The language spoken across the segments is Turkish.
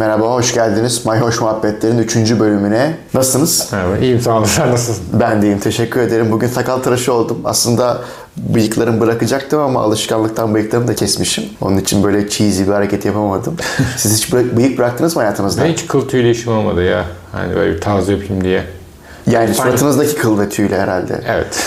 Merhaba, hoş geldiniz. Mayhoş Muhabbetler'in 3. bölümüne. Nasılsınız? Merhaba, iyiyim sağ olun. Sen nasılsın? Ben de iyiyim, teşekkür ederim. Bugün sakal tıraşı oldum. Aslında bıyıklarımı bırakacaktım ama alışkanlıktan bıyıklarımı da kesmişim. Onun için böyle cheesy bir hareket yapamadım. Siz hiç bıyık bıraktınız mı hayatınızda? Ben hiç kıl işim olmadı ya. Hani böyle bir taze yapayım diye. Yani suratınızdaki kıl ve tüyle herhalde. Evet.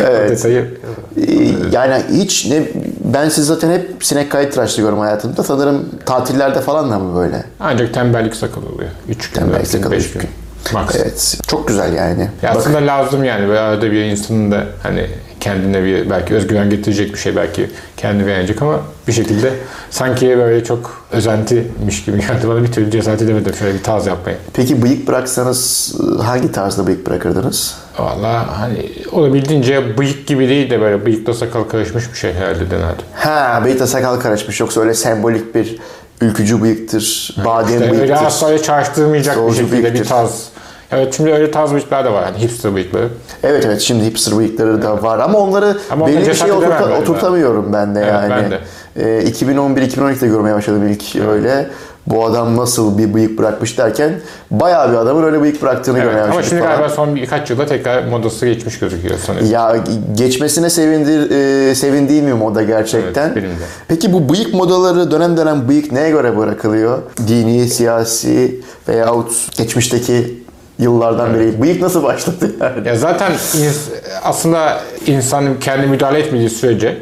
Evet. Detayı Ee, Yani hiç ne ben siz zaten hep sinek kayıt tıraşlı görüyorum hayatımda. Sanırım tatillerde falan da mı böyle? ancak tembellik sakal oluyor. 3 gün, Tembellik dört gün, sakal beş üç gün. gün. Max. Evet. Çok güzel yani. Ya Bak- aslında lazım yani. Böyle arada bir insanın da hani kendine bir belki özgüven getirecek bir şey belki kendi beğenecek ama bir şekilde sanki böyle çok özentimiş gibi geldi bana bir türlü cesaret edemedim şöyle bir taze yapmaya. Peki bıyık bıraksanız hangi tarzda bıyık bırakırdınız? Valla hani olabildiğince bıyık gibi değil de böyle bıyıkla sakal karışmış bir şey herhalde denerdim. Ha, bıyıkla sakal karışmış. Yoksa öyle sembolik bir ülkücü bıyıktır, badem İşte öyle bıyıktır. asla öyle çağrıştırmayacak bir Solcu şekilde bıyıktır. bir tarz. Evet şimdi öyle tarz bıyıklar da var. Hani hipster bıyıkları. Evet evet şimdi hipster bıyıkları da var ama onları Ama belli bir şeye oturta- oturtamıyorum ben de Evet, yani. ben de. Ee, 2011-2012'de görmeye başladım ilk öyle. Bu adam nasıl bir bıyık bırakmış derken bayağı bir adamın öyle bıyık bıraktığını Evet, görmeye ama başladık şimdi falan. galiba son birkaç yılda tekrar modası geçmiş gözüküyor sanırım. Ya geçmesine sevindir, e, sevindiğim bir moda gerçekten. Evet. Peki bu bıyık modaları dönem dönem bıyık neye göre bırakılıyor? Dini, siyasi veyahut geçmişteki yıllardan beri bıyık nasıl başladı yani? Ya zaten ins- aslında insan kendi müdahale etmediği sürece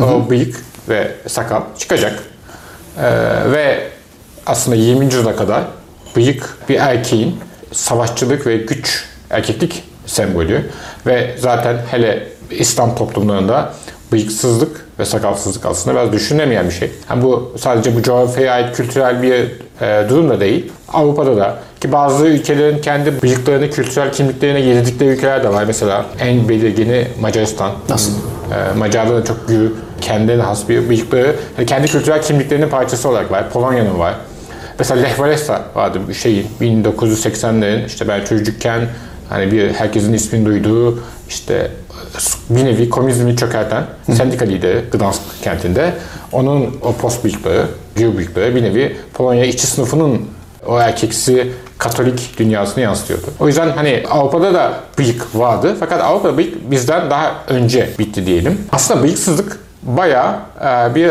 o bıyık ve sakal çıkacak. Ee, ve aslında 20. yüzyıla kadar bıyık bir erkeğin savaşçılık ve güç, erkeklik sembolü. Ve zaten hele İslam toplumlarında bıyıksızlık ve sakalsızlık aslında biraz düşünülemeyen bir şey. Yani bu sadece bu coğrafyaya ait kültürel bir e, durum da değil. Avrupa'da da ki bazı ülkelerin kendi bıyıklarını kültürel kimliklerine yedirdikleri ülkeler de var. Mesela en belirgini Macaristan. Nasıl? E, Macarlarda da çok büyük kendine has bir bıyıkları yani kendi kültürel kimliklerinin parçası olarak var. Polonya'nın var. Mesela Lech Walesa vardı bir şeyin 1980'lerin işte ben çocukken hani bir herkesin ismini duyduğu işte bir nevi komünizmi çökerten sendika lideri Gdansk kentinde onun o post bıyıkları, gür bıyıkları bir nevi Polonya işçi sınıfının o erkeksi Katolik dünyasını yansıtıyordu. O yüzden hani Avrupa'da da bıyık vardı fakat Avrupa'da bıyık bizden daha önce bitti diyelim. Aslında bıyıksızlık bayağı e, bir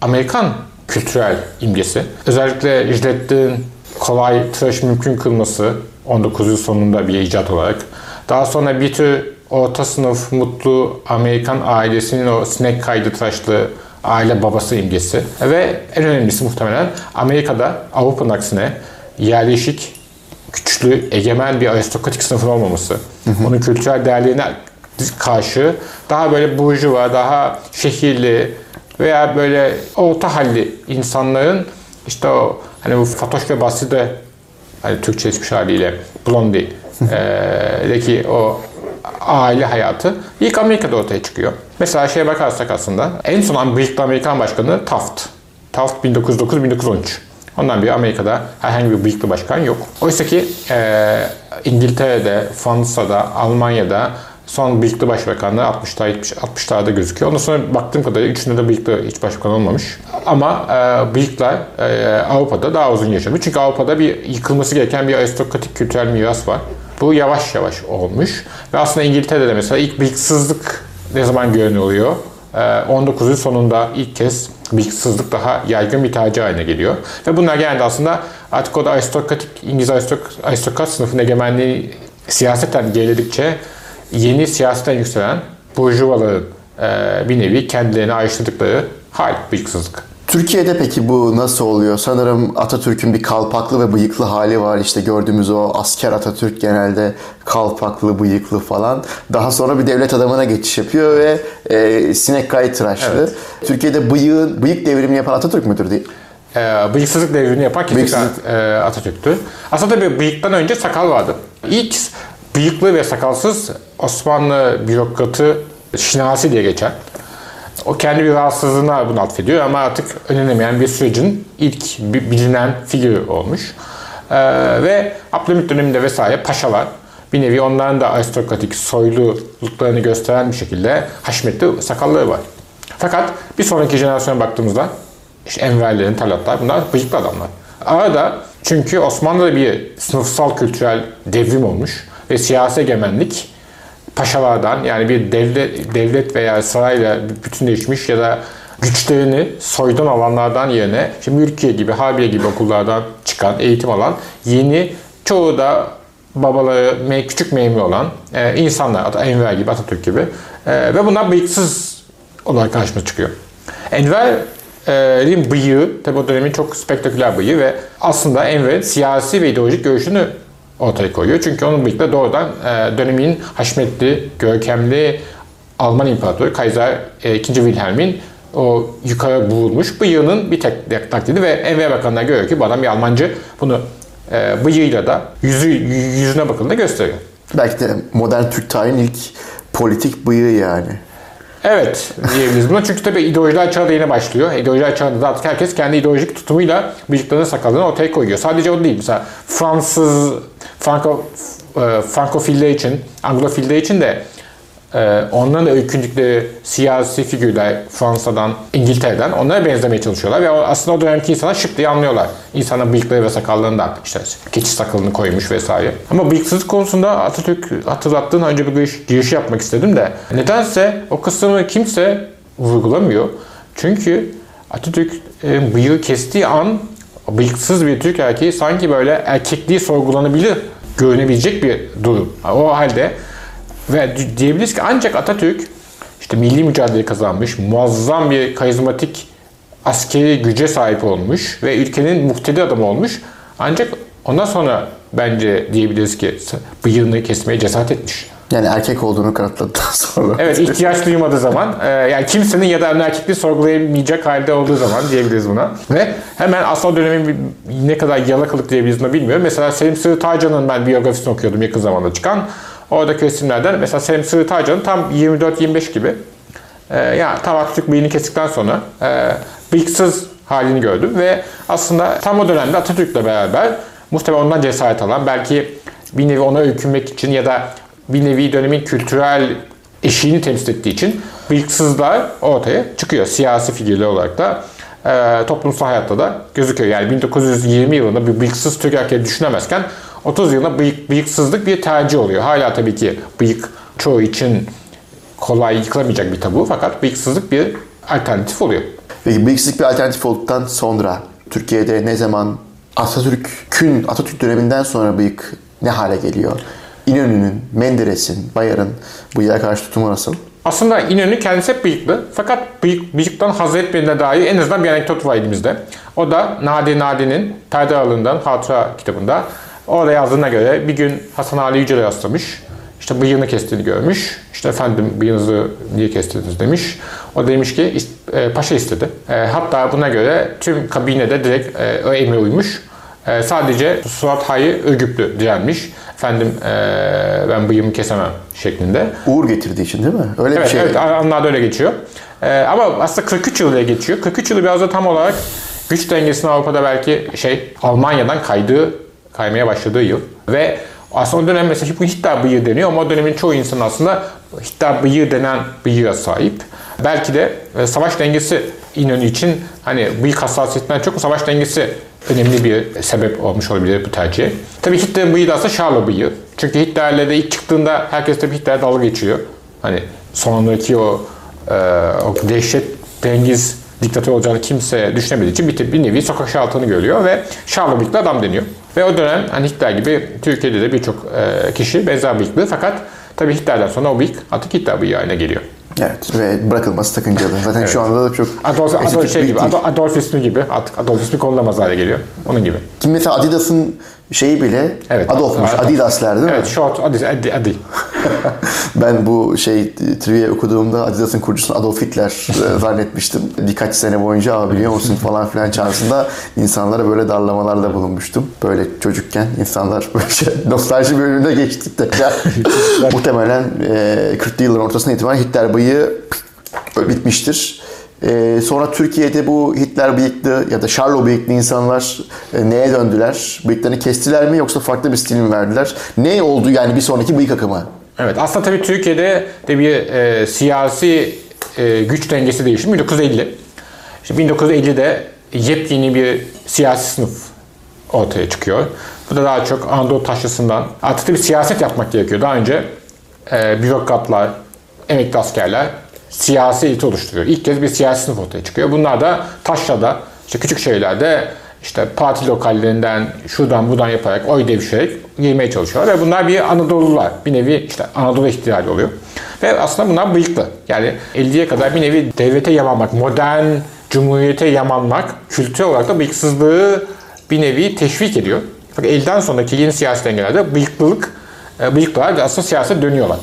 Amerikan kültürel imgesi. Özellikle jiletlerin kolay tıraş mümkün kılması 19. yüzyıl sonunda bir icat olarak. Daha sonra bir tür orta sınıf mutlu Amerikan ailesinin o sinek kaydı tıraşlı aile babası imgesi. Ve en önemlisi muhtemelen Amerika'da Avrupa'nın aksine yerleşik güçlü, egemen bir aristokratik sınıfın olmaması. Onun kültürel değerlerine karşı daha böyle burjuva, daha şehirli veya böyle orta halli insanların işte o hani bu Fatoş ve Basri'de hani Türkçeleşmiş haliyle Blondie eee, deki o aile hayatı ilk Amerika'da ortaya çıkıyor. Mesela şeye bakarsak aslında en son bıyıklı Amerikan başkanı Taft. Taft 1909-1913. Ondan beri Amerika'da herhangi bir bıyıklı başkan yok. Oysa ki eee, İngiltere'de, Fransa'da, Almanya'da son bıyıklı başbakanlığı 60'lar 70 60'larda gözüküyor. Ondan sonra baktığım kadarıyla üçünde de bıyıklı hiç başbakan olmamış. Ama e, bıyıklar e, Avrupa'da daha uzun yaşamış. Çünkü Avrupa'da bir yıkılması gereken bir aristokratik kültürel miras var. Bu yavaş yavaş olmuş. Ve aslında İngiltere'de de mesela ilk bıyıksızlık ne zaman görünüyor? E, 19. sonunda ilk kez bıyıksızlık daha yaygın bir tercih haline geliyor. Ve bunlar genelde aslında artık o da aristokratik İngiliz aristokrat, aristokrat sınıfının egemenliği siyaseten geriledikçe yeni siyasetten yükselen burjuvaların e, bir nevi kendilerini ayrıştırdıkları hal bıyıksızlık. Türkiye'de peki bu nasıl oluyor? Sanırım Atatürk'ün bir kalpaklı ve bıyıklı hali var. İşte gördüğümüz o asker Atatürk genelde kalpaklı, bıyıklı falan. Daha sonra bir devlet adamına geçiş yapıyor ve e, sinek kayıt tıraşlı. Türkiye'de bıyığın, bıyık devrimini yapan Atatürk müdür diye. E, bıyıksızlık devrini yapan kesinlikle e, Atatürk'tü. Aslında tabii bıyıktan önce sakal vardı. İlk bıyıklı ve sakalsız Osmanlı bürokratı Şinasi diye geçer. O kendi bir rahatsızlığına bunu atfediyor ama artık önlenemeyen bir sürecin ilk bi- bilinen figürü olmuş. Ee, ve Abdülhamit döneminde vesaire paşalar bir nevi onların da aristokratik soyluluklarını gösteren bir şekilde haşmetli sakalları var. Fakat bir sonraki jenerasyona baktığımızda işte Enverlerin, Talatlar bunlar bıyıklı adamlar. Arada çünkü Osmanlı'da bir sınıfsal kültürel devrim olmuş ve siyasi egemenlik paşalardan yani bir devlet, devlet veya sarayla bütünleşmiş ya da güçlerini soydan alanlardan yerine işte Mülkiye gibi, Harbiye gibi okullardan çıkan, eğitim alan yeni çoğu da babaları küçük memur olan e, insanlar, Enver gibi, Atatürk gibi e, ve bunlar bıyıksız olarak karşımıza çıkıyor. Enver'in bıyığı, tabi o dönemin çok spektaküler bıyığı ve aslında Enver'in siyasi ve ideolojik görüşünü ortaya koyuyor. Çünkü onun bıyıkları doğrudan e, dönemin haşmetli, görkemli Alman İmparatoru Kaiser e, 2. Wilhelm'in o yukarı vurulmuş bıyığının bir tek taklidi ve Enver Bakanı'na görüyor ki bu adam bir Almancı. Bunu e, bıyığıyla da yüzü, yüzüne bakıldığında gösteriyor. Belki de modern Türk tarihinin ilk politik bıyığı yani. Evet diyebiliriz buna. Çünkü tabii ideolojiler çağı da yine başlıyor. İdeolojiler çağında da artık herkes kendi ideolojik tutumuyla bıyıklarını sakallarını ortaya koyuyor. Sadece o değil. Mesela Fransız, Franco, e, Frankofiller için, Anglofiller için de e, onların da öykündükleri siyasi figürler Fransa'dan, İngiltere'den onlara benzemeye çalışıyorlar ve aslında o dönemki insanlar şıp diye anlıyorlar. İnsanın bıyıkları ve sakallarından işte keçi sakalını koymuş vesaire. Ama bıyıksızlık konusunda Atatürk hatırlattığın önce bir giriş, giriş yapmak istedim de nedense o kısmı kimse vurgulamıyor. Çünkü Atatürk e, bıyığı kestiği an bıyıksız bir Türk erkeği sanki böyle erkekliği sorgulanabilir, görünebilecek bir durum. O halde ve diyebiliriz ki ancak Atatürk işte milli mücadele kazanmış, muazzam bir karizmatik askeri güce sahip olmuş ve ülkenin muhtedi adamı olmuş. Ancak ondan sonra bence diyebiliriz ki bıyığını kesmeye cesaret etmiş. Yani erkek olduğunu kanıtladıktan sonra. Evet ihtiyaç duymadığı zaman e, yani kimsenin ya da erkekliği sorgulayamayacak halde olduğu zaman diyebiliriz buna. Ve hemen o dönemin ne kadar yalakalık diyebiliriz bunu bilmiyorum. Mesela Selim Sığır Tağcan'ın ben biyografisini okuyordum yakın zamanda çıkan. Oradaki resimlerden mesela Selim Tağcan'ın tam 24-25 gibi e, yani tam Atatürk bıyığını kestikten sonra e, bıyıksız halini gördüm ve aslında tam o dönemde Atatürk'le beraber muhtemelen ondan cesaret alan belki bir nevi ona öykünmek için ya da bir nevi dönemin kültürel eşiğini temsil ettiği için bıyıksızlar ortaya çıkıyor. Siyasi figürler olarak da e, toplumsal hayatta da gözüküyor. Yani 1920 yılında bir bıyıksız Türk erkeği düşünemezken 30 yılında bıyık, bıyıksızlık bir tercih oluyor. Hala tabii ki bıyık çoğu için kolay yıkılamayacak bir tabu fakat bıyıksızlık bir alternatif oluyor. Peki bıyıksızlık bir alternatif olduktan sonra Türkiye'de ne zaman Atatürk'ün Atatürk döneminden sonra bıyık ne hale geliyor? İnönü'nün, Menderes'in, Bayar'ın bıyığa karşı tutumu nasıl? Aslında İnönü kendisi hep bıyıklı. Fakat bıyık, bıyıktan haz etmediğine dair en azından bir anekdot var elimizde. O da Nadi Nadi'nin Perde Aralığından Hatıra kitabında. Orada yazdığına göre bir gün Hasan Ali Yücel'e rastlamış. İşte bıyığını kestiğini görmüş. İşte efendim bıyığınızı niye kestiniz demiş. O demiş ki e, paşa istedi. E, hatta buna göre tüm kabinede direkt e, o emre uymuş. E, sadece Suat Hayı Ürgüplü direnmiş. Efendim e, ben bıyığımı kesemem şeklinde. Uğur getirdiği için değil mi? Öyle Evet, bir şey. evet anlarda öyle geçiyor. E, ama aslında 43 yıl diye geçiyor. 43 yılı biraz da tam olarak güç dengesinin Avrupa'da belki şey Almanya'dan kaydığı, kaymaya başladığı yıl. Ve aslında o dönem mesela bu Hitler bıyığı deniyor ama o dönemin çoğu insan aslında Hitler bıyığı denen bıyığa sahip. Belki de e, savaş dengesi İnönü için hani bıyık hassasiyetinden çok savaş dengesi önemli bir sebep olmuş olabilir bu tercih. Tabii Hitler'in bıyığı da aslında Şarlo bıyığı. Çünkü Hitler'le de ilk çıktığında herkes tabii Hitler'e dalga geçiyor. Hani sonraki o, e, o dehşet dengiz diktatör olacağını kimse düşünemediği için bir, bir nevi sokak şartını görüyor ve Şarlo bıyıklı adam deniyor. Ve o dönem hani Hitler gibi Türkiye'de de birçok e, kişi benzer bıyıklı fakat tabii Hitler'den sonra o bıyık artık Hitler bıyığı haline geliyor. Evet ve bırakılması sakıncalı. Zaten şu anda da çok Adolf, Adolf, şey gibi. Adolf, Adolf ismi gibi artık Adolf ismi konulamaz hale geliyor. Onun gibi. Kim mesela Adidas'ın şeyi bile Evet. Adolf'muş. Adolf. Adidas'ler değil mi? Evet, short, Adi, Adi, Adi. Ben bu şey trivia okuduğumda Adidas'ın kurucusunu Adolf Hitler e, zannetmiştim. Birkaç sene boyunca abi biliyor musun falan filan çağrısında insanlara böyle darlamalarda bulunmuştum. Böyle çocukken insanlar böyle şey, nostalji bölümünde geçtik de. Muhtemelen e, 40'lı yılların ortasına itibaren Hitler bıyığı bitmiştir. Ee, sonra Türkiye'de bu Hitler bıyıklı ya da Şarlo bıyıklı insanlar e, neye döndüler? Bıyıklarını kestiler mi yoksa farklı bir stil mi verdiler? Ne oldu yani bir sonraki bıyık akımı? Evet aslında tabii Türkiye'de de bir e, siyasi e, güç dengesi değişti. 1950. İşte 1950'de yepyeni bir siyasi sınıf ortaya çıkıyor. Bu da daha çok Anadolu taşrasından artık bir siyaset yapmak gerekiyor. Daha önce e, bürokratlar, emekli askerler siyasi eliti oluşturuyor. İlk kez bir siyasi sınıf ortaya çıkıyor. Bunlar da taşrada, işte küçük şehirlerde işte parti lokallerinden şuradan buradan yaparak oy devşirerek girmeye çalışıyorlar. Ve bunlar bir Anadolular. Bir nevi işte Anadolu ihtilali oluyor. Ve aslında bunlar bıyıklı. Yani 50'ye kadar bir nevi devlete yamanmak, modern cumhuriyete yamanmak kültür olarak da bıyıksızlığı bir nevi teşvik ediyor. Fakat elden sonraki yeni siyasi dengelerde bıyıklılık, e, bıyıklılar aslında siyasete dönüyorlar.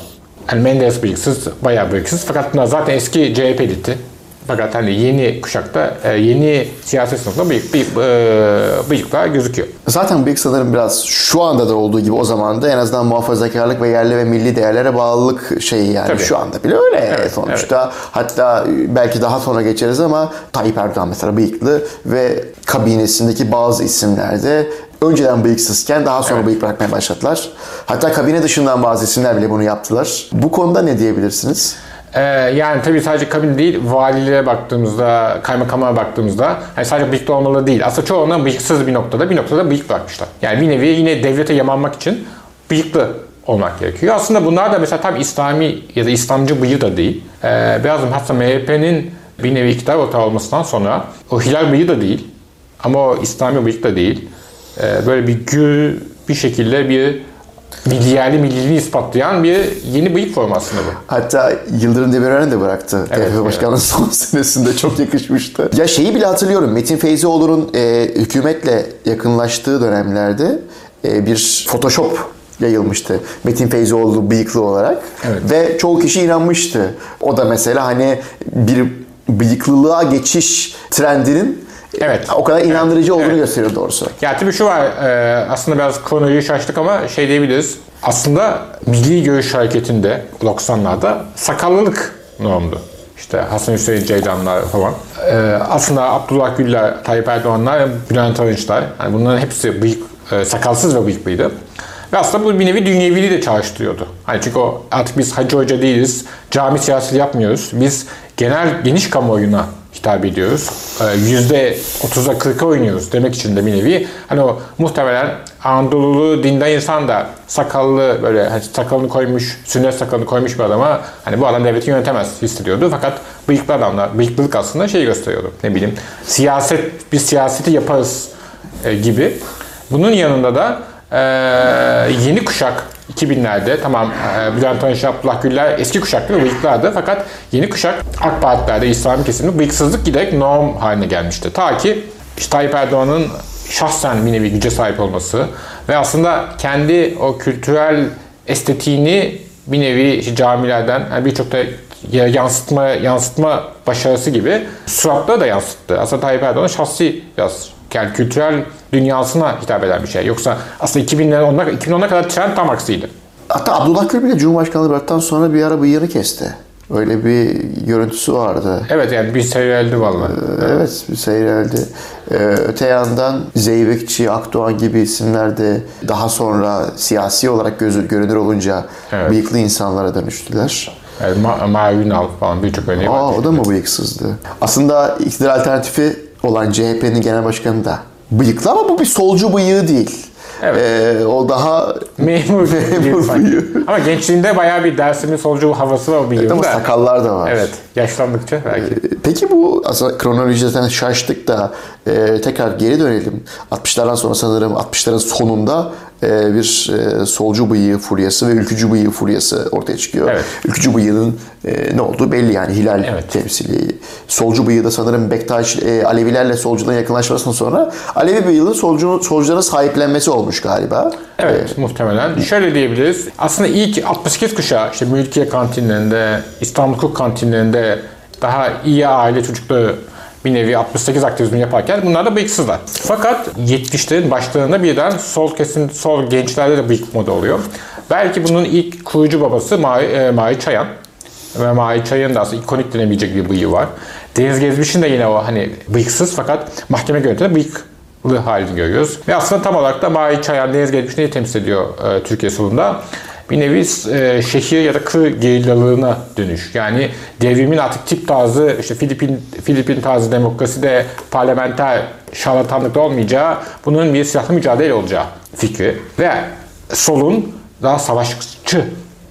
Yani Menderes bıyıksız, bayağı bıyıksız. Fakat bunlar zaten eski CHP eliti. Fakat hani yeni kuşakta, e, yeni siyaset sınıfında bıyık, bıyık, e, bıyıklar gözüküyor. Zaten bıyık sanırım biraz şu anda da olduğu gibi o zaman da en azından muhafazakarlık ve yerli ve milli değerlere bağlılık şeyi yani. Tabii. Şu anda bile öyle Evet, sonuçta. Hatta belki daha sonra geçeriz ama Tayyip Erdoğan mesela bıyıklı ve kabinesindeki bazı isimlerde önceden bıyıksızken daha sonra Evet. bıyık bırakmaya başladılar. Hatta kabine dışından bazı isimler bile bunu yaptılar. Bu konuda ne diyebilirsiniz? Ee, yani tabii sadece kabin değil, valiliğe baktığımızda, kaymakamlara baktığımızda hani sadece bıyıklı olmalı değil. Aslında çoğundan bıyıksız bir noktada, bir noktada bıyık bırakmışlar. Yani bir nevi yine devlete yamanmak için bıyıklı olmak gerekiyor. Aslında bunlar da mesela tam İslami ya da İslamcı bıyığı da değil. Ee, biraz hatta MHP'nin bir nevi iktidar ortağı olmasından sonra o hilal bıyığı da değil. Ama o İslami bıyık da değil. Ee, böyle bir gür bir şekilde bir milliyetli milliliğini ispatlayan bir yeni bıyık formu aslında bu. Hatta Yıldırım Demirören de bıraktı. Evet, TFF Başkanlığı son senesinde çok yakışmıştı. Ya şeyi bile hatırlıyorum. Metin Feyzioğlu'nun e, hükümetle yakınlaştığı dönemlerde e, bir Photoshop yayılmıştı. Metin Feyzioğlu bıyıklı olarak. Evet. Ve çoğu kişi inanmıştı. O da mesela hani bir bıyıklılığa geçiş trendinin Evet. o kadar inandırıcı olduğunu Evet. gösteriyor doğrusu. Ya tabii şu var, e, aslında biraz kronolojiyi şaştık ama şey diyebiliriz. Aslında milli görüş hareketinde 90'larda sakallılık normdu. İşte Hasan Hüseyin Ceylanlar falan. E, aslında Abdullah Gül'ler, Tayyip Erdoğanlar, Bülent Arınçlar. Yani bunların hepsi bıyık, e, sakalsız ve bıyıklıydı. Ve aslında bu bir nevi dünyeviliği de çağrıştırıyordu. Hani çünkü o artık biz hacı hoca değiliz, cami siyaseti yapmıyoruz. Biz genel geniş kamuoyuna hitap ediyoruz. Ee, Yüzde 30'a 40'a oynuyoruz demek için de bir nevi. Hani o muhtemelen Anadolu'lu dindar insan da sakallı böyle hani sakalını koymuş, sünnet sakalını koymuş bir adama hani bu adam devleti yönetemez hissediyordu. Fakat bıyıklı adamlar, bıyıklılık aslında şey gösteriyordu. Ne bileyim siyaset, biz siyaseti yaparız e, gibi. Bunun yanında da e, yeni kuşak 2000'lerde tamam e, Bülent Arınç, Abdullah Güller eski kuşaktı ve bıyıklardı. Fakat yeni kuşak AK Partilerde İslami kesimde bıyıksızlık giderek norm haline gelmişti. Ta ki işte Tayyip Erdoğan'ın şahsen bir nevi güce sahip olması ve aslında kendi o kültürel estetiğini bir nevi işte camilerden yani birçok da ya- yansıtma yansıtma başarısı gibi suratlara da yansıttı. Aslında Tayyip Erdoğan'ın şahsi biraz yani kültürel dünyasına hitap eden bir şey. Yoksa aslında 2000'ler 10'a 2010'a kadar trend tam aksiydi. Hatta Abdullah Gül bile Cumhurbaşkanlığı bıraktıktan sonra bir ara bıyığını kesti. Öyle bir görüntüsü vardı. Evet yani bir seyreldi vallahi. Evet bir seyreldi. Ee, öte yandan Zeybekçi, Akdoğan gibi isimler de daha sonra siyasi olarak gözü, görünür olunca Evet. bıyıklı insanlara dönüştüler. Yani Ma- Mavi Ünal falan birçok örneği var. Aa o da mı bıyıksızdı? Aslında iktidar alternatifi olan CHP'nin genel başkanı da bıyıklı ama bu bir solcu bıyığı değil. Evet. Ee, o daha Memur, Memur bıyığı. Ama gençliğinde bayağı bir dersimin solcu havası var o ama bıyığında. sakallar da var. Evet, yaşlandıkça belki. Peki bu aslında kronolojiden şaştık da e, tekrar geri dönelim. 60'lardan sonra sanırım 60'ların sonunda bir e, solcu bıyığı furyası ve ülkücü bıyığı furyası ortaya çıkıyor. Evet. Ülkücü bıyığının e, ne olduğu belli yani hilal Evet. temsili. Solcu bıyığı da sanırım Bektaş e, Alevilerle solculuğun yakınlaşmasından sonra Alevi bıyığının solcu, solcuların sahiplenmesi olmuş galiba. Evet, muhtemelen. Şöyle diyebiliriz. Aslında ilk 68 kuşağı işte Mülkiye kantinlerinde, İstanbul Hukuk kantinlerinde daha iyi aile çocukları bir nevi 68 aktivizmi yaparken bunlar da bıyıksızlar. Fakat 70'lerin başlarında birden sol kesim, sol gençlerde de bıyık moda oluyor. Belki bunun ilk kurucu babası Mahir, e, Mahir Çayan. Ve Mahir Çay'ın da aslında ikonik denebilecek bir bıyığı var. Deniz Gezmiş'in de yine o hani bıyıksız fakat mahkeme görüntüde bıyıklı halini görüyoruz. Ve aslında tam olarak da Mahir Çayan Deniz Gezmiş neyi temsil ediyor e, Türkiye solunda? Bir nevi e, şehir ya da kır gerillalığına dönüş. Yani devrimin artık tip tarzı, işte Filipin Filipin tarzı demokrasi de parlamenter şarlatanlıkta olmayacağı, bunun bir silahlı mücadele olacağı fikri. Ve solun daha savaşçı,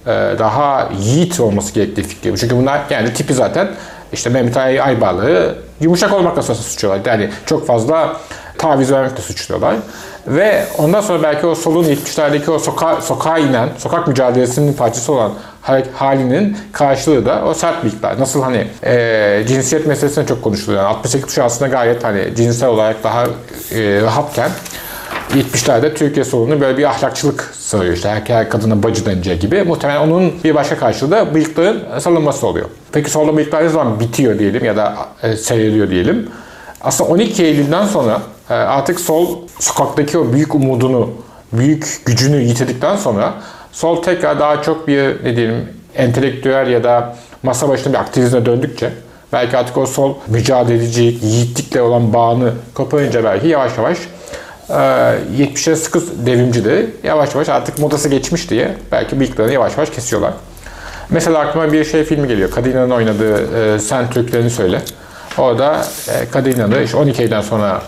e, daha yiğit olması gerektiği fikri. Çünkü bunlar yani tipi zaten işte Mehmet Ay Aybar'ı yumuşak olmakla suçluyorlar. Yani çok fazla taviz vermekle suçluyorlar. Ve ondan sonra belki o solun 70'lerdeki o soka, sokağa inen, sokak mücadelesinin parçası olan halinin karşılığı da o sert bıyıklar. Nasıl hani e, cinsiyet meselesine çok konuşuluyor. Yani 68 kuşağı aslında gayet hani cinsel olarak daha e, rahatken 70'lerde Türkiye solunu böyle bir ahlakçılık sarıyor işte her, her kadına bacı deneceği gibi. Muhtemelen onun bir başka karşılığı da bıyıkların salınması oluyor. Peki solda bıyıklar ne zaman bitiyor diyelim ya da e, seyrediyor diyelim. Aslında 12 Eylül'den sonra artık sol sokaktaki o büyük umudunu, büyük gücünü yitirdikten sonra sol tekrar daha çok bir ne diyelim entelektüel ya da masa başında bir aktivizme döndükçe belki artık o sol mücadeleci, yiğitlikle olan bağını koparınca belki yavaş yavaş 70'lere ee, sıkı devrimci de yavaş yavaş artık modası geçmiş diye belki bıyıklarını yavaş yavaş kesiyorlar. Mesela aklıma bir şey filmi geliyor. Kadina'nın oynadığı e, Sen Türklerini Söyle. Orada e, Kadina'da işte 12 aydan sonra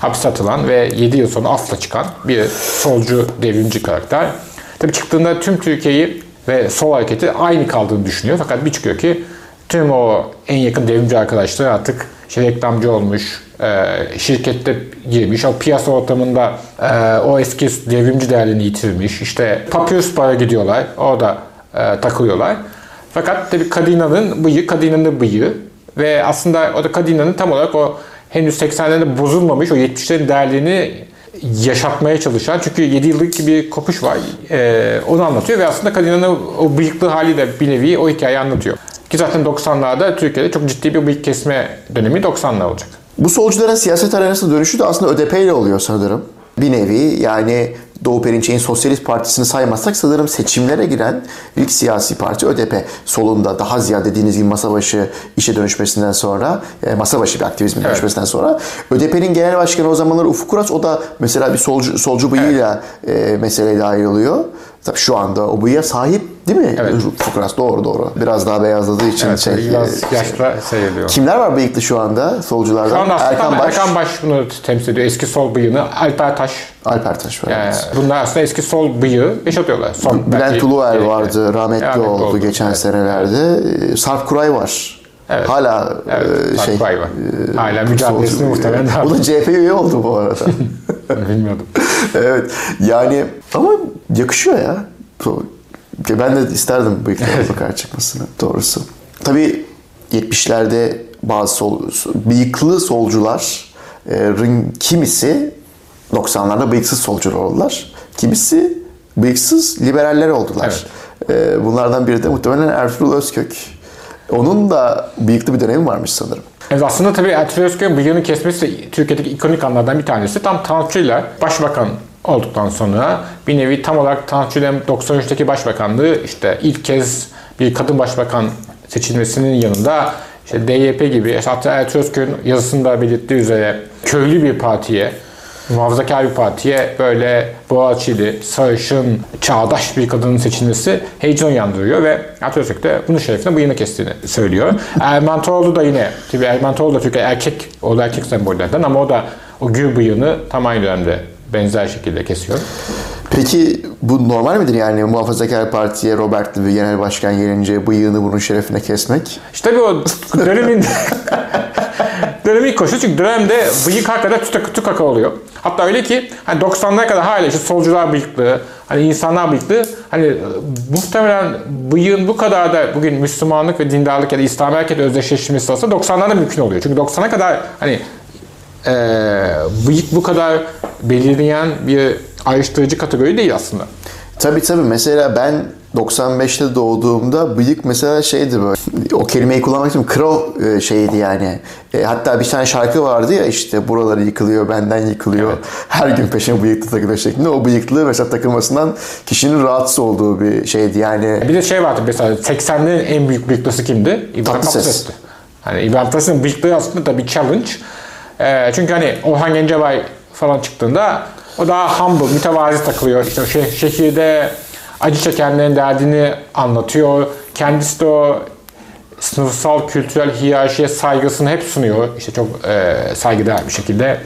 hapse atılan ve 7 yıl sonra afla çıkan bir solcu devrimci karakter. Tabii çıktığında tüm Türkiye'yi ve sol hareketi aynı kaldığını düşünüyor. Fakat bir çıkıyor ki tüm o en yakın devrimci arkadaşlar artık işte reklamcı olmuş, e, şirkette girmiş, o piyasa ortamında e, o eski devrimci değerlerini yitirmiş. İşte Papyrus para gidiyorlar, orada e, takılıyorlar. Fakat tabii Kadina'nın bıyığı, Kadina'nın bıyığı ve aslında o da Kadina'nın tam olarak o henüz 80'lerde bozulmamış o 70'lerin değerlerini yaşatmaya çalışan çünkü 7 yıllık bir kopuş var ee, onu anlatıyor ve aslında Kadina'nın o bıyıklı hali de bir nevi o hikayeyi anlatıyor. Ki zaten 90'larda Türkiye'de çok ciddi bir bıyık kesme dönemi 90'lar olacak. Bu solcuların siyaset arenasına dönüşü de aslında ÖDP ile oluyor sanırım. Bir nevi yani Doğu Perinçek'in Sosyalist Partisi'ni saymazsak sanırım seçimlere giren ilk siyasi parti ÖDP. Solunda daha ziyade dediğiniz gibi masa başı işe dönüşmesinden sonra, e, masa başı bir aktivizmin evet. dönüşmesinden sonra ÖDP'nin genel başkanı o zamanlar Ufuk Kuraç o da mesela bir solcu, solcu bıyığıyla evet. e, meseleye dahil oluyor. Tabii şu anda o bıyığa sahip değil mi? Evet. Fukras doğru doğru. Biraz daha beyazladığı için evet, şey. Biraz e, yaşlı sayılıyor. Kimler var bıyıklı şu anda solculardan? Şu anda Erkan Baş. Erkan Baş bunu temsil ediyor. Eski sol bıyığını. Alper Taş. Alper Taş var. Yani, bunlar aslında eski sol bıyığı yaşatıyorlar. Son, Bülent Uluer vardı. Rahmetli, rahmetli oldu, oldu geçen evet. senelerde. Sarp Kuray var. Evet. Hala evet, e, şey var. E, Hala mücadelesini muhtemelen devam Bu da CHP üye oldu bu arada. Bilmiyordum. evet. Yani ama yakışıyor ya. Ben de isterdim bıyıklarına bakar çıkmasını doğrusu. Tabii 70'lerde bazı sol, bıyıklı solcuların kimisi 90'larda bıyıksız solcular oldular. Kimisi bıyıksız liberaller oldular. Evet. Bunlardan biri de muhtemelen Ertuğrul Özkök. Onun da bıyıklı bir dönemi varmış sanırım. Evet aslında tabii Ertuğrul Özkök'ün bıyığını kesmesi de Türkiye'deki ikonik anlardan bir tanesi. Tam Tanrı ile başbakan olduktan sonra bir nevi tam olarak Tansu 93'teki başbakanlığı işte ilk kez bir kadın başbakan seçilmesinin yanında işte DYP gibi hatta Ertuğrul Özköy'ün yazısında belirttiği üzere köylü bir partiye muhafazakar bir partiye böyle Boğaziçi'li, sarışın, çağdaş bir kadının seçilmesi heyecan uyandırıyor ve Özkök de bunun şerefine bıyığını kestiğini söylüyor. Erman Toroğlu da yine, tabii Erman Toroğlu da Türkiye erkek, o da erkek sembollerden ama o da o gür bıyığını tam aynı dönemde benzer şekilde kesiyor. Peki bu normal midir yani Muhafazakar Parti'ye Robert Lee genel başkan gelince bıyığını bunun şerefine kesmek? İşte bu o dönemin dönemin koşu çünkü dönemde bıyık hakikaten tütek tükaka oluyor. Hatta öyle ki hani 90'lara kadar hala işte solcular bıyıklı, hani insanlar bıyıklı. Hani muhtemelen bıyığın bu kadar da bugün Müslümanlık ve dindarlık ya da İslam hareketi özdeşleşmesi aslında 90'larda mümkün oluyor. Çünkü 90'a kadar hani e, bıyık bu kadar belirleyen bir ayrıştırıcı kategori değil aslında. Tabii tabii. Mesela ben 95'te doğduğumda bıyık mesela şeydi böyle. O kelimeyi kullanmak için kro e, şeydi yani. E, hatta bir tane şarkı vardı ya işte buraları yıkılıyor, benden yıkılıyor. Her gün peşine bıyıklı takılıyor şeklinde. O bıyıklı mesela takılmasından kişinin rahatsız olduğu bir şeydi yani. Bir de şey vardı mesela 80'lerin en büyük bıyıklısı kimdi? İbrahim Tatlıses. Tatlıses'ti. Hani İbrahim Tatlıses'in bıyıklığı aslında da bir challenge. Ee, çünkü hani Orhan Gencebay falan çıktığında o daha humble, mütevazi takılıyor. İşte o şeh- şehirde acı çekenlerin derdini anlatıyor. Kendisi de o sınıfsal kültürel hiyerarşiye saygısını hep sunuyor. İşte çok e, saygıdeğer bir şekilde.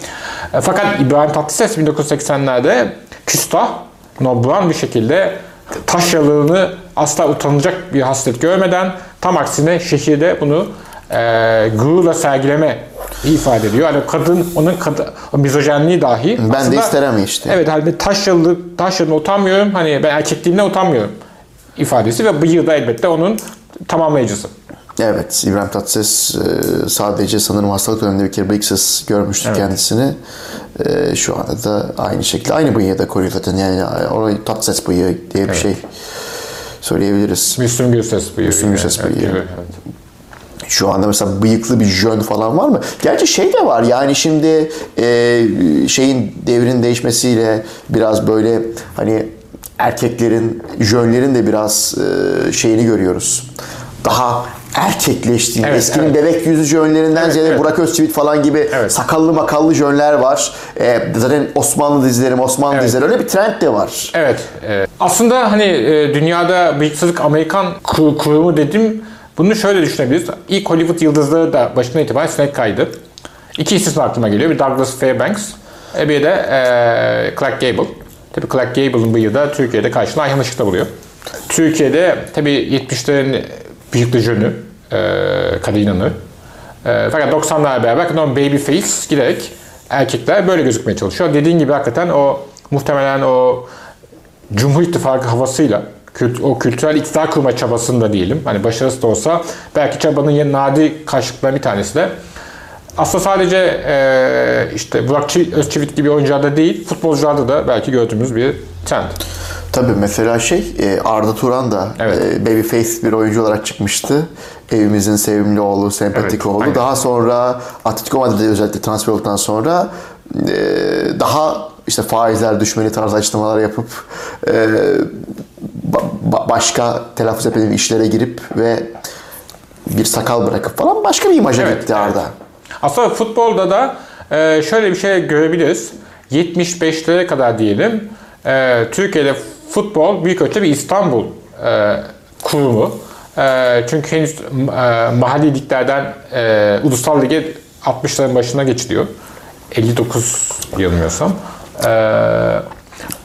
E, fakat İbrahim Tatlıses 1980'lerde küstah, nobran bir şekilde taş yalığını asla utanacak bir hasret görmeden tam aksine şehirde bunu e, gururla sergileme ifade ediyor. Yani kadın onun kadın, o mizojenliği dahi Ben de aslında- isterim işte. Evet hani taş yalı, taş yalığına utanmıyorum. Hani ben erkekliğimden utanmıyorum ifadesi ve bıyığı da elbette onun tamamlayıcısı. Evet, İbrahim Tatlıses e, sadece sanırım hastalık döneminde bir kere bıyıksız görmüştük kendisini. E, Şu anda da aynı şekilde, aynı bıyığı da koruyor zaten. Yani ona Tatlıses bıyığı diye bir şey söyleyebiliriz. Müslüm Gürses bıyığı. Müslüm Gürses Evet, bıyığı. Şu anda mesela bıyıklı bir jön falan var mı? Gerçi şey de var yani şimdi e, şeyin devrin değişmesiyle biraz böyle hani erkeklerin, jönlerin de biraz e, şeyini görüyoruz. Daha erkekleştiğini, Evet, eskinin evet. bebek yüzü jönlerinden Evet, ziyade evet. Burak Özçivit falan gibi Evet. sakallı makallı jönler var. E, zaten Osmanlı dizileri, Osmanlı Evet. dizileri öyle bir trend de var. Evet. e, aslında hani e, dünyada bıyıksızlık Amerikan ku- kurumu dedim. Bunu şöyle düşünebiliriz. İlk Hollywood yıldızları da başından itibaren sinek kaydı. İki isim aklıma geliyor. Bir Douglas Fairbanks, e, bir de e, Clark Gable. Tabii Clark Gable'ın bıyığı da Türkiye'de karşılığını Ayhan Işık'ta buluyor. Türkiye'de tabii 70'lerin bıyıklı jönü, e, Kadir İnanır. E, fakat 90'larla beraber o baby face giderek erkekler böyle gözükmeye çalışıyor. Dediğin gibi hakikaten o muhtemelen o Cumhur İttifakı havasıyla kült- o kültürel iktidar kurma çabasında diyelim. Hani başarısı da olsa belki çabanın yeni nadir karşılıklarından bir tanesi de aslında sadece eee, işte Burak Çi- Özçivit gibi oyuncularda değil, futbolcularda da belki gördüğümüz bir trend. Tabii mesela şey e, Arda Turan da Evet. e, babyface bir oyuncu olarak çıkmıştı. Evimizin sevimli oğlu, sempatik Evet, oğlu. aynen. Daha sonra Atletico Madrid'e özellikle transfer olduktan sonra e, daha işte faizler düşmeli tarzı açıklamalar yapıp e, ba- ba- başka telaffuz etmediğim işlere girip ve bir sakal bırakıp falan başka bir imaja Evet, gitti evet. Arda. Aslında futbolda da e, şöyle bir şey görebiliriz. 75'lere kadar diyelim. e, Türkiye'de futbol büyük ölçüde bir İstanbul e, kurumu. E, çünkü henüz e, mahalli liglerden e, ulusal lige 60'ların başına geçiliyor. 59 yanılmıyorsam. E,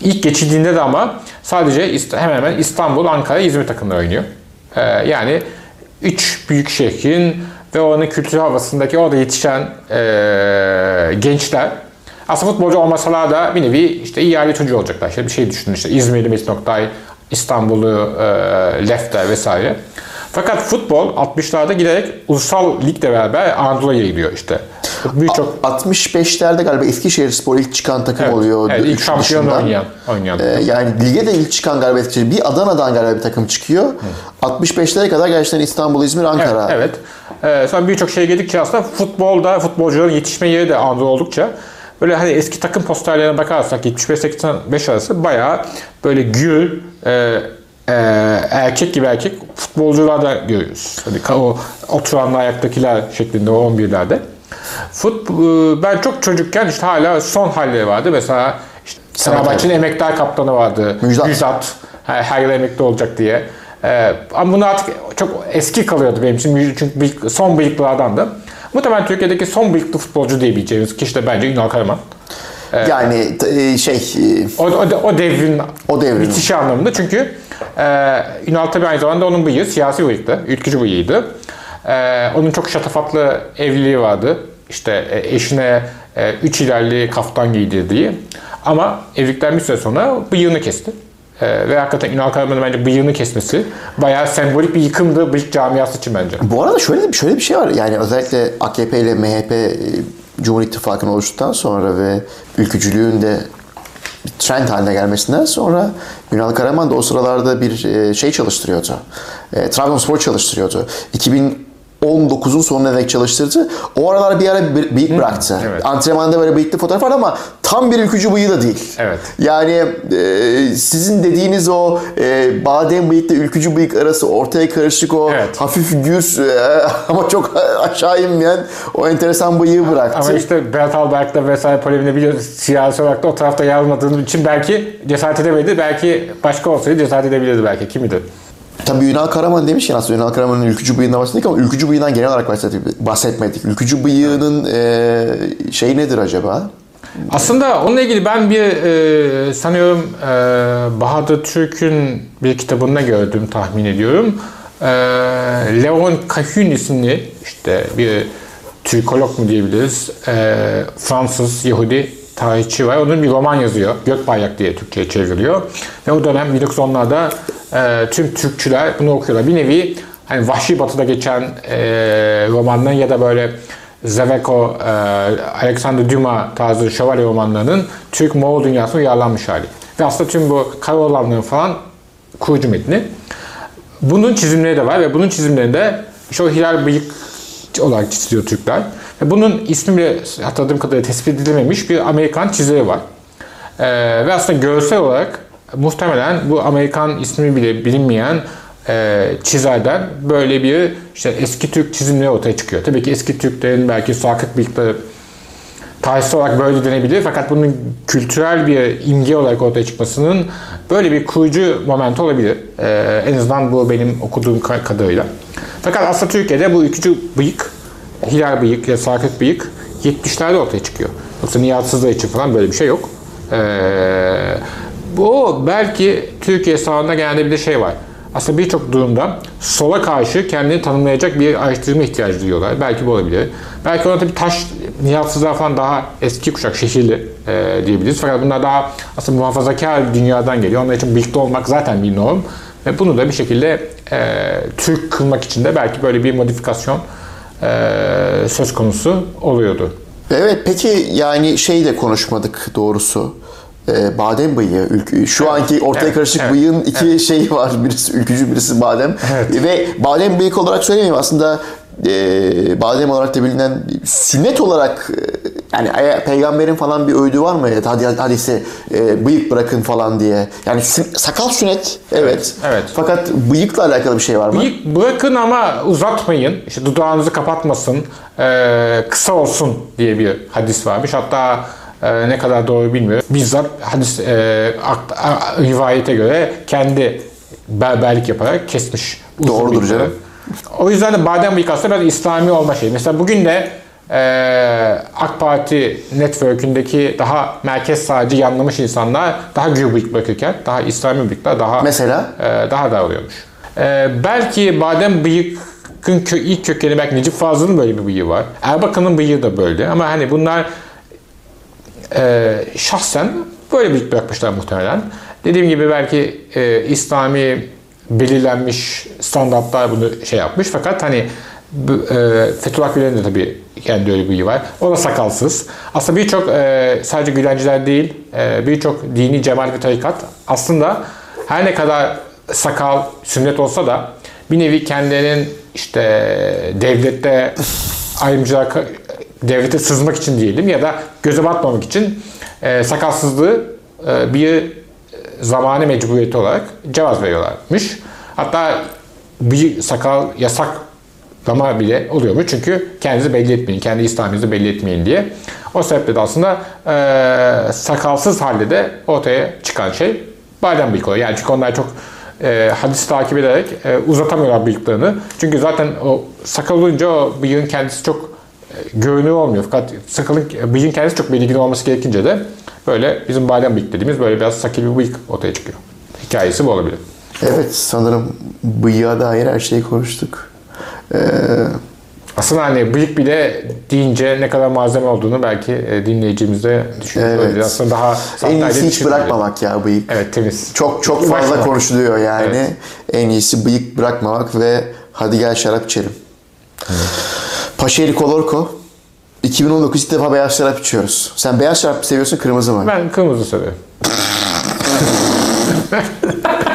ilk geçildiğinde de ama sadece hemen hemen İstanbul, Ankara, İzmir takımları oynuyor. E, yani üç büyük şehrin ve oranın kültür havasındaki orada yetişen e, gençler aslında futbolcu olmasalar da bir nevi işte aile çocuğu olacaklar. İşte bir şey düşünün işte İzmir'de Metin Oktay, İstanbul'u e, Lefter vesaire. Fakat futbol 60'larda giderek ulusal ligle beraber Anadolu'ya yayılıyor işte. Birçok 65'lerde galiba Eskişehir Spor ilk çıkan takım evet, oluyor. evet, ilk şampiyon oynayan. oynayan. Ee, yani lige de ilk çıkan galiba Eskişehir. Bir Adana'dan galiba bir takım çıkıyor. 65'lere kadar gerçekten İstanbul, İzmir, Ankara. Evet. evet. Ee, sonra birçok şeye geldikçe aslında futbolda futbolcuların yetişme yeri de Anadolu oldukça böyle hani eski takım posterlerine bakarsak 75-85 arası bayağı böyle gür e, e, erkek gibi erkek futbolcular da görüyoruz. Hani o oturanlar ayaktakiler şeklinde o 11'lerde. Fut, e, ben çok çocukken işte hala son halleri vardı. Mesela işte Fenerbahçe'nin emektar kaptanı vardı. Müjdat. Müjdat. Her, yıl emekli olacak diye. Ee, ama bunu artık çok eski kalıyordu benim için. Çünkü bıyık- son bıyıklı adamdı. Muhtemelen Türkiye'deki son bıyıklı futbolcu diyebileceğimiz kişi de bence Ünal Karaman. Yani t- e, şey e, O, o, o devrin O devrin. bitişi anlamında. Çünkü e, Ünal tabii aynı zamanda onun bıyığı siyasi bıyıktı. Ülkücü bıyığıydı. E, onun çok şatafatlı evliliği vardı. İşte e, eşine e, üç ilerli kaftan giydirdiği. Ama evlilikten bir süre sonra bıyığını kesti. E, ve hakikaten Ünal Karaman'ın bence bıyığını kesmesi bayağı sembolik bir yıkımdı bıyık camiası için bence. bu arada şöyle şöyle bir şey var. Yani özellikle AKP ile MHP e, Cumhur İttifakı'nı oluştuktan sonra ve ülkücülüğün de trend haline gelmesinden sonra Ünal Karaman da o sıralarda bir şey çalıştırıyordu. E, Trabzonspor çalıştırıyordu. 2019'un sonuna dek çalıştırdı. O aralar bir ara bıyık bıraktı. evet. Antrenmanda böyle bıyıklı fotoğraf var ama tam bir ülkücü bıyığı da değil. Evet. Yani e, sizin dediğiniz o e, badem bıyıkla ülkücü bıyık arası ortaya karışık o Evet. hafif gür e, ama çok aşağı inmeyen o enteresan bıyığı bıraktı. Ama işte Berat Albayrak'la vesaire polemini biliyoruz. Siyasi olarak da o tarafta yer almadığım için belki cesaret edemedi. Belki başka olsaydı cesaret edebilirdi belki. Kim bilir. Tabii Ünal Karaman demişken aslında Ünal Karaman'ın ülkücü bıyığından bahsettik ama ülkücü bıyığından genel olarak bahsetmedik. Ülkücü bıyığının e, şey nedir acaba? Aslında onunla ilgili ben bir e, sanıyorum e, Bahadır Türk'ün bir kitabında gördüm tahmin ediyorum. E, Leon Cahun isimli işte bir Türkolog mu diyebiliriz. E, Fransız Yahudi tarihçi var. Onun bir roman yazıyor. Gökbayrak diye Türkçe'ye çevriliyor. Ve o dönem 1910'larda e, tüm Türkçüler bunu okuyorlar. Bir nevi hani Vahşi Batı'da geçen e, romanların ya da böyle Zaveko, e, Alexander Dumas tarzı şövalye romanlarının Türk Moğol dünyasına uyarlanmış hali. Ve aslında tüm bu Karaoğlanların falan kurucu metni. Bunun çizimleri de var ve bunun çizimlerinde o hilal bıyık olarak çiziliyor Türkler. Ve bunun ismi bile hatırladığım kadarıyla tespit edilememiş bir Amerikan çizeri var. Ee, ve aslında görsel olarak muhtemelen bu Amerikan ismi bile bilinmeyen e, çizerden böyle bir işte eski Türk çizimleri ortaya çıkıyor. Tabii ki eski Türklerin belki sarkık bıyıkları tarihsel olarak böyle denebilir fakat bunun kültürel bir imge olarak ortaya çıkmasının böyle bir kurucu momenti olabilir. Ee, en azından bu benim okuduğum ka- kadarıyla. Fakat aslında Türkiye'de bu ülkücü bıyık, hilal bıyık ya sarkık bıyık 70'lerde ortaya çıkıyor. Yoksa niyatsızlar için falan böyle bir şey yok. Ee, bu belki Türkiye sahasında genelde bir de şey var. Aslında birçok durumda sola karşı kendini tanımlayacak bir araştırma ihtiyacı duyuyorlar. Belki bu olabilir. Belki ona tabii taş niyatsızlar falan daha eski kuşak şehirli e, diyebiliriz. Fakat bunlar daha aslında muhafazakar dünyadan geliyor. Onlar için birlikte olmak zaten bir norm. Ve bunu da bir şekilde e, Türk kılmak için de belki böyle bir modifikasyon e, söz konusu oluyordu. Evet peki yani şey de konuşmadık doğrusu. Ee, badem bıyığı. Ülkü, şu anki ortaya Evet, karışık evet, bıyığın iki şeyi var. Birisi ülkücü birisi badem. Evet. Ve badem bıyık olarak söylemeyeyim aslında e, badem olarak da bilinen sünnet olarak e, yani peygamberin falan bir öğüdü var mı? Hadi hadisi e, bıyık bırakın falan diye. Yani sün- sakal sünnet evet. evet. Fakat bıyıkla alakalı bir şey var mı? Bıyık bırakın ama uzatmayın. İşte dudağınızı kapatmasın. e, kısa olsun diye bir hadis varmış. Hatta e, ne kadar doğru bilmiyorum. Bizzat hadis e, akt- a- rivayete göre kendi berberlik yaparak kesmiş. Doğrudur canım. O yüzden de badem bıyık aslında biraz İslami olma şeyi. Mesela bugün de e, AK Parti network'ündeki daha merkez sağcı yanlamış insanlar daha gür bıyık bırakırken daha İslami bıyıklar daha Mesela? e, daha da oluyormuş. E, belki badem bıyıkın kö- ilk kökeni belki Necip Fazıl'ın böyle bir bıyığı var. Erbakan'ın bıyığı da böyle. Ama hani bunlar e, şahsen böyle bıyık bırakmışlar muhtemelen. Dediğim gibi belki e, İslami belirlenmiş standartlar bunu şey yapmış. Fakat hani e, Fethullah Gülen'in de tabii kendi öyle bir var. O da sakalsız. Aslında birçok e, sadece Gülenciler değil, e, birçok dini cemaat ve tarikat aslında her ne kadar sakal sünnet olsa da bir nevi kendilerinin işte devlette ayrımcılığa devlete sızmak için diyelim ya da göze batmamak için e, sakalsızlığı e, bir zamanı mecburiyeti olarak cevaz veriyorlarmış. Hatta bir sakal yasaklama bile oluyormuş. Çünkü kendinizi belli etmeyin, kendi İslam'ınızı belli etmeyin diye. O sebeple de aslında e, sakalsız halde de ortaya çıkan şey badem bıyık oluyor. Yani çünkü onlar çok e, hadis takip ederek e, uzatamıyorlar bıyıklarını. Çünkü zaten o sakal olunca o bıyığın kendisi çok e, görünür olmuyor. Fakat sakalın, bıyığın kendisi çok belirgin olması gerekince de böyle bizim badem bıyık dediğimiz böyle biraz sakil bir bıyık ortaya çıkıyor. Hikayesi bu olabilir. Evet sanırım bıyığa dair her şeyi konuştuk. Ee, Aslında hani bıyık bile deyince ne kadar malzeme olduğunu belki e, dinleyicimiz de düşünüyor. Evet. Aslında daha en iyisi hiç bırakmamak ya bıyık. Evet temiz. Çok çok fazla Uğraşmamak. konuşuluyor yani. Evet. En iyisi bıyık bırakmamak ve hadi gel şarap içelim. Paşeri Kolorko 2019 ilk defa beyaz şarap içiyoruz. Sen beyaz şarap seviyorsun kırmızı mı? Ben kırmızı seviyorum.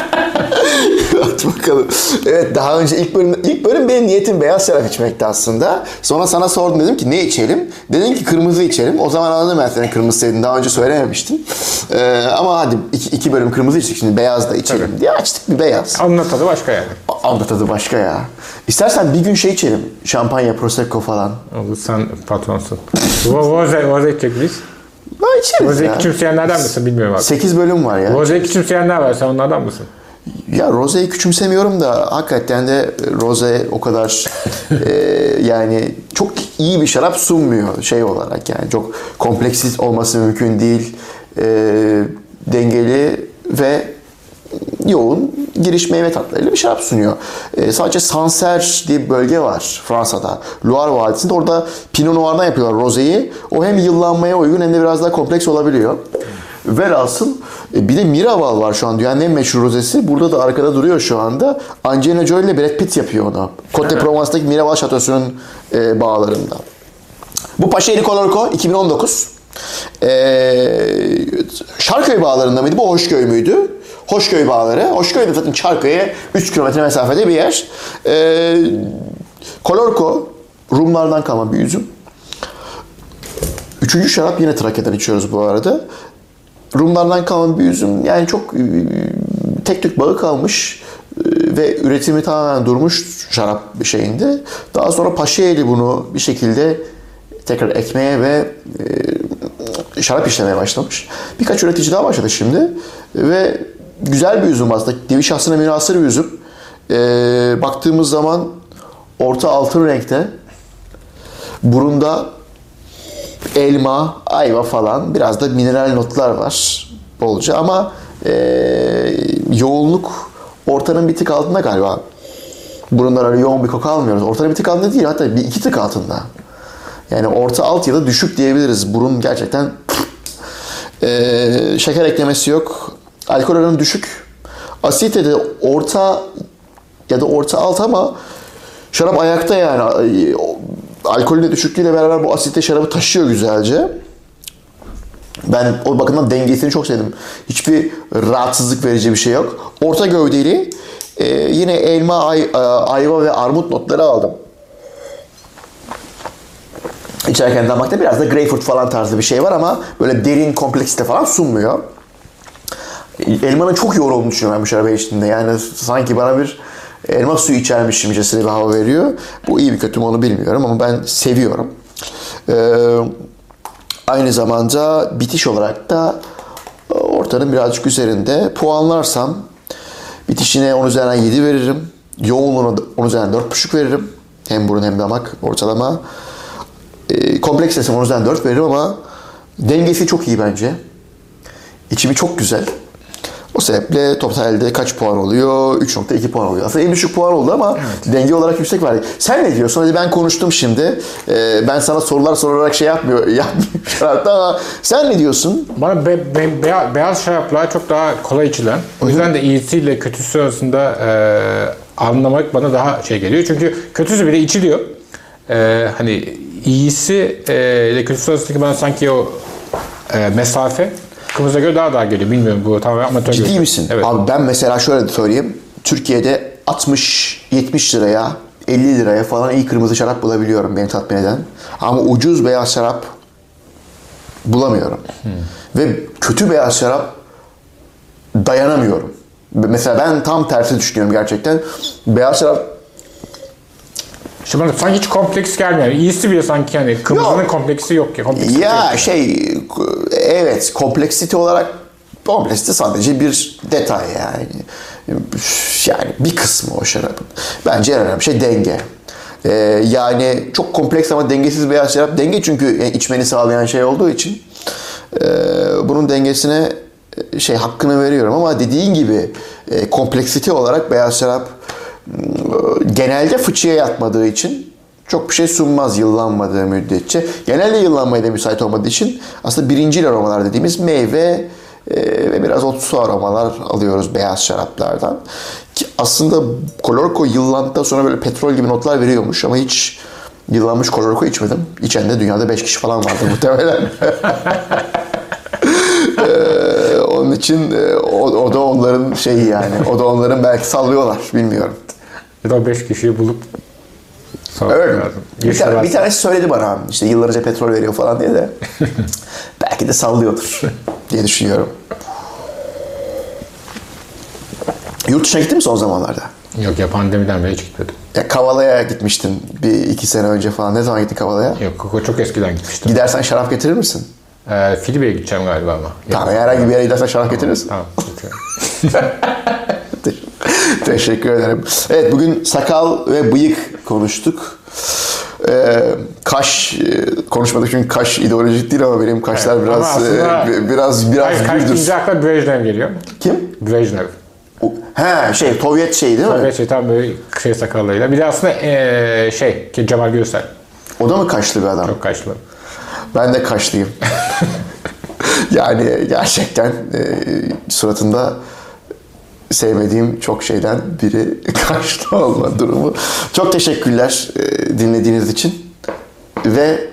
Bakalım. Evet daha önce ilk bölüm, ilk bölüm benim niyetim beyaz şarap içmekti aslında. Sonra sana sordum dedim ki ne içelim? Dedin ki kırmızı içelim. O zaman anladım ben senin kırmızı sevdiğini. Daha önce söylememiştin. Ee, ama hadi iki, iki bölüm kırmızı içtik şimdi beyaz da içelim diye açtık bir beyaz. Onun tadı başka yani. Anda tadı başka ya. İstersen bir gün şey içelim. Şampanya, prosecco falan. Olur sen patronsun. Roze, Roze içecek miyiz? Ha içeriz Roze'yi ya. küçümseyenlerden misin bilmiyorum abi. 8 bölüm var ya. Roze'yi küçümseyenler var sen onlardan mısın? Ya rozeyi küçümsemiyorum da hakikaten de roze o kadar e, yani çok iyi bir şarap sunmuyor şey olarak yani çok kompleksiz olması mümkün değil. E, dengeli ve yoğun giriş meyve tatlarıyla bir şarap sunuyor. E, sadece Sancerre diye bir bölge var Fransa'da. Loire Vadisi'nde orada Pinot Noir'dan yapıyorlar rozeyi. O hem yıllanmaya uygun hem de biraz daha kompleks olabiliyor. Velhasıl e, bir de Miraval var şu an dünyanın en meşhur rozesi. Burada da arkada duruyor şu anda. Angelina Jolie ile Brad Pitt yapıyor onu. Côte de Provence'daki Miraval Şatosu'nun e, bağlarında. Bu Paşa Colorco 2019. Ee, Şarköy bağlarında mıydı? Bu Hoşköy müydü? Hoşköy bağları. Hoşköy de zaten Çarköy'e 3 kilometre mesafede bir yer. Ee, Colorco Rumlardan kalma bir üzüm. Üçüncü şarap yine Trakya'dan içiyoruz bu arada. Rumlardan kalma bir üzüm. Yani çok e, tek tük bağı kalmış e, ve üretimi tamamen durmuş şarap şeyinde. Daha sonra Paşaeli bunu bir şekilde tekrar ekmeye ve e, şarap işlemeye başlamış. Birkaç üretici daha başladı şimdi ve güzel bir üzüm aslında. Devi şahsına münasır bir üzüm. E, baktığımız zaman orta altın renkte burunda elma, ayva falan biraz da mineral notlar var bolca ama e, yoğunluk ortanın bir tık altında galiba. Burundan öyle yoğun bir koku almıyoruz. Ortanın bir tık altında değil hatta bir iki tık altında. Yani orta alt ya da düşük diyebiliriz. Burun gerçekten e, şeker eklemesi yok. Alkol oranı düşük. Asite de orta ya da orta alt ama şarap ayakta yani. Alkolün de düşüklüğüyle beraber bu asite şarabı taşıyor güzelce. Ben o bakımdan dengesini çok sevdim. Hiçbir rahatsızlık verici bir şey yok. Orta gövdeli e, yine elma, ay, e, ayva ve armut notları aldım. İçerken damakta biraz da greyfurt falan tarzı bir şey var ama böyle derin kompleksite falan sunmuyor. Elmanın çok yoğun olduğunu düşünüyorum ben bu şarabı içtiğimde. Yani sanki bana bir elma suyu içermişimcesine bir hava veriyor. Bu iyi bir kötü mü onu bilmiyorum ama ben seviyorum. Ee, aynı zamanda bitiş olarak da ortanın birazcık üzerinde puanlarsam bitişine 10 üzerinden 7 veririm. Yoğunluğuna 10 üzerinden 4,5 veririm. Hem burun hem damak ortalama. E, kompleks desem 10 üzerinden 4 veririm ama dengesi çok iyi bence. İçimi çok güzel. O sebeple totalde kaç puan oluyor? 3.2 puan oluyor. Aslında en düşük puan oldu ama evet. denge olarak yüksek var. Sen ne diyorsun? Hadi ben konuştum şimdi. Ee, ben sana sorular sorarak şey yapmıyor, yapmıyorum ama sen ne diyorsun? Bana be, be, beyaz, beyaz şaraplar çok daha kolay içilen. O yüzden de iyisiyle kötüsü arasında e, anlamak bana daha şey geliyor. Çünkü kötüsü bile içiliyor. E, hani iyisi e, ile kötüsü arasındaki bana sanki o e, mesafe Kırmızıya göre daha daha geliyor. Bilmiyorum bu tamamen amatör Ciddi görüşüm. misin? Evet. Abi ben mesela şöyle söyleyeyim. Türkiye'de 60-70 liraya 50 liraya falan iyi kırmızı şarap bulabiliyorum beni tatmin eden. Ama ucuz beyaz şarap bulamıyorum. Hmm. Ve kötü beyaz şarap dayanamıyorum. Mesela ben tam tersi düşünüyorum gerçekten. Beyaz şarap İşte bana sanki hiç kompleks gelmiyor. İyisi bile sanki yani kırmızının Yok. kompleksi yok ya. Kompleksi Ya yok. şey evet kompleksite olarak kompleksite sadece bir detay yani. Yani bir kısmı o şarabın. Bence en önemli şey denge. Ee, yani çok kompleks ama dengesiz beyaz şarap denge çünkü içmeni sağlayan şey olduğu için e, bunun dengesine e, şey hakkını veriyorum ama dediğin gibi e, kompleksite olarak beyaz şarap genelde fıçıya yatmadığı için çok bir şey sunmaz yıllanmadığı müddetçe. Genelde yıllanmaya da müsait olmadığı için aslında birincil aromalar dediğimiz meyve e, ve biraz otsu aromalar alıyoruz beyaz şaraplardan. Ki aslında Colorco yıllandıktan sonra böyle petrol gibi notlar veriyormuş ama hiç yıllanmış Colorco içmedim. İçen de dünyada 5 kişi falan vardı muhtemelen. Ee, için e, o, o da onların şeyi yani. O da onların belki sallıyorlar. Bilmiyorum. Ya da o 5 kişiyi bulup mi? lazım. Bir, tane, bir tanesi söyledi bana işte yıllarca petrol veriyor falan diye de belki de sallıyordur diye düşünüyorum. Yurt dışına gittin mi son zamanlarda? Yok ya pandemiden beri hiç gitmedim. Ya Kavala'ya gitmiştin bir iki sene önce falan. Ne zaman gittin Kavala'ya? Yok çok eskiden gitmiştim. Gidersen şarap getirir misin? Ee, Filibe'ye gideceğim galiba ama. Tamam herhangi bir yere gidersen şarap getirirsin. Tamam. Teşekkür ederim. Evet bugün sakal ve bıyık konuştuk. Ee, kaş e, konuşmadık çünkü kaş ideolojik değil ama benim kaşlar Evet, biraz ama aslında- e, biraz biraz Hayır, gürdür. deyince akla Brejnev geliyor. Kim? Brejnev. He şey Sovyet şeyi değil mi? Evet şey tam böyle şey sakallıyla. Bir de aslında ee, şey Cemal Gürsel. O da mı kaşlı bir adam? Çok kaşlı. Ben de kaşlıyım. yani gerçekten e, suratında sevmediğim çok şeyden biri kaşlı olma durumu. Çok teşekkürler e, dinlediğiniz için. Ve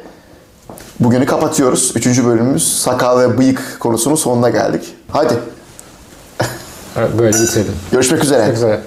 bugünü kapatıyoruz. Üçüncü bölümümüz sakal ve bıyık konusunun sonuna geldik. Hadi Böyle bitirelim. görüşmek üzere. Çok güzel.